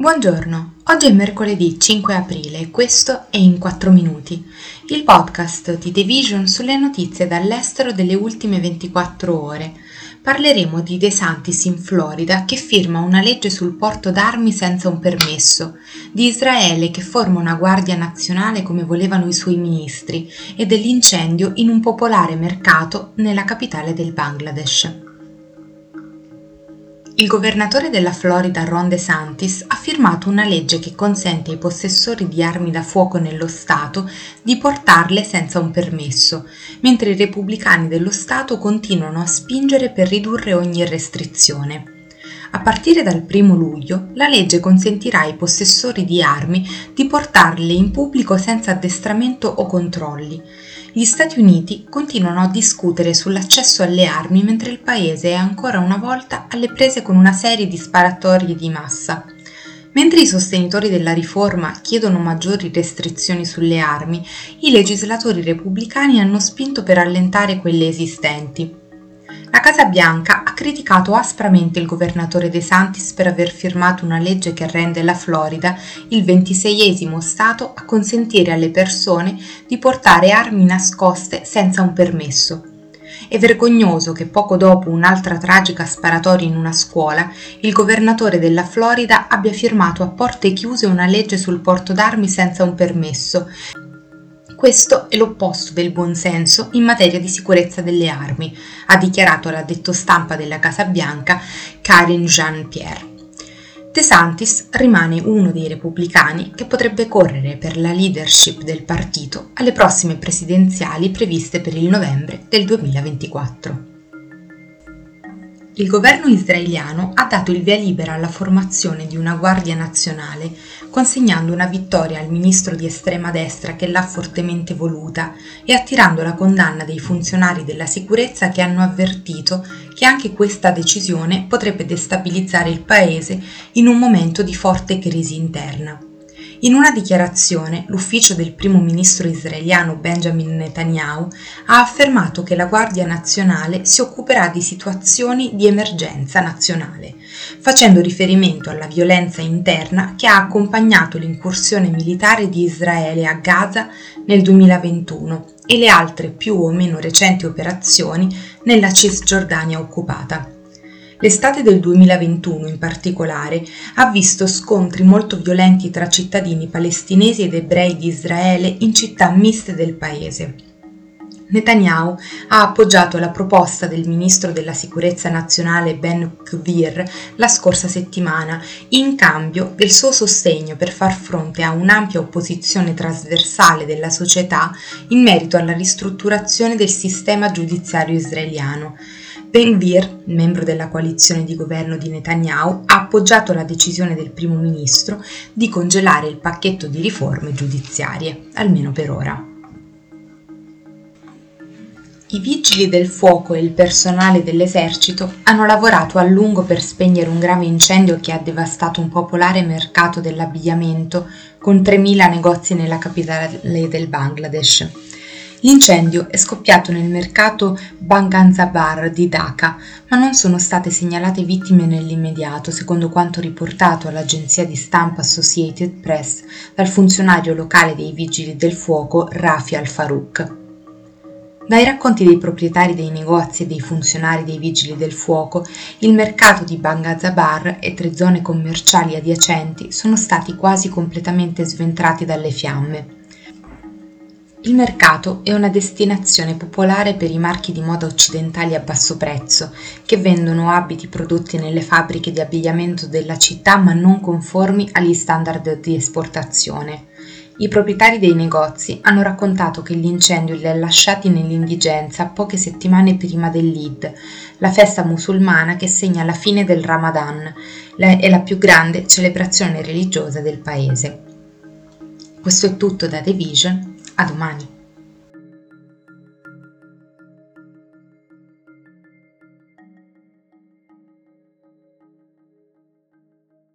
Buongiorno, oggi è mercoledì 5 aprile e questo è In 4 Minuti, il podcast di The Vision sulle notizie dall'estero delle ultime 24 ore. Parleremo di De Santis in Florida che firma una legge sul porto d'armi senza un permesso, di Israele che forma una guardia nazionale come volevano i suoi ministri e dell'incendio in un popolare mercato nella capitale del Bangladesh. Il governatore della Florida Ron DeSantis ha firmato una legge che consente ai possessori di armi da fuoco nello Stato di portarle senza un permesso, mentre i repubblicani dello Stato continuano a spingere per ridurre ogni restrizione. A partire dal 1 luglio, la legge consentirà ai possessori di armi di portarle in pubblico senza addestramento o controlli gli Stati Uniti continuano a discutere sull'accesso alle armi mentre il paese è ancora una volta alle prese con una serie di sparatorie di massa. Mentre i sostenitori della riforma chiedono maggiori restrizioni sulle armi, i legislatori repubblicani hanno spinto per allentare quelle esistenti. La Casa Bianca ha criticato aspramente il governatore De Santis per aver firmato una legge che rende la Florida il ventiseiesimo Stato a consentire alle persone di portare armi nascoste senza un permesso. È vergognoso che poco dopo un'altra tragica sparatoria in una scuola, il governatore della Florida abbia firmato a porte chiuse una legge sul porto d'armi senza un permesso questo è l'opposto del buonsenso in materia di sicurezza delle armi, ha dichiarato l'addetto stampa della Casa Bianca Karine Jean-Pierre. De Santis rimane uno dei repubblicani che potrebbe correre per la leadership del partito alle prossime presidenziali previste per il novembre del 2024 il governo israeliano ha dato il via libera alla formazione di una Guardia Nazionale, consegnando una vittoria al ministro di estrema destra che l'ha fortemente voluta e attirando la condanna dei funzionari della sicurezza che hanno avvertito che anche questa decisione potrebbe destabilizzare il paese in un momento di forte crisi interna. In una dichiarazione, l'ufficio del primo ministro israeliano Benjamin Netanyahu ha affermato che la Guardia Nazionale si occuperà di situazioni di emergenza nazionale, facendo riferimento alla violenza interna che ha accompagnato l'incursione militare di Israele a Gaza nel 2021 e le altre più o meno recenti operazioni nella Cisgiordania occupata. L'estate del 2021 in particolare ha visto scontri molto violenti tra cittadini palestinesi ed ebrei di Israele in città miste del paese. Netanyahu ha appoggiato la proposta del ministro della sicurezza nazionale Ben Kvir la scorsa settimana in cambio del suo sostegno per far fronte a un'ampia opposizione trasversale della società in merito alla ristrutturazione del sistema giudiziario israeliano. Ben-Gvir, membro della coalizione di governo di Netanyahu, ha appoggiato la decisione del primo ministro di congelare il pacchetto di riforme giudiziarie, almeno per ora. I vigili del fuoco e il personale dell'esercito hanno lavorato a lungo per spegnere un grave incendio che ha devastato un popolare mercato dell'abbigliamento con 3.000 negozi nella capitale del Bangladesh. L'incendio è scoppiato nel mercato Banganzabar di Dhaka, ma non sono state segnalate vittime nell'immediato, secondo quanto riportato all'agenzia di stampa Associated Press dal funzionario locale dei vigili del fuoco Rafi Al-Farouk. Dai racconti dei proprietari dei negozi e dei funzionari dei vigili del fuoco, il mercato di Bangazabar e tre zone commerciali adiacenti sono stati quasi completamente sventrati dalle fiamme. Il mercato è una destinazione popolare per i marchi di moda occidentali a basso prezzo, che vendono abiti prodotti nelle fabbriche di abbigliamento della città ma non conformi agli standard di esportazione. I proprietari dei negozi hanno raccontato che l'incendio li ha lasciati nell'indigenza poche settimane prima dell'Id, la festa musulmana che segna la fine del Ramadan e la più grande celebrazione religiosa del paese. Questo è tutto da The Vision a domani.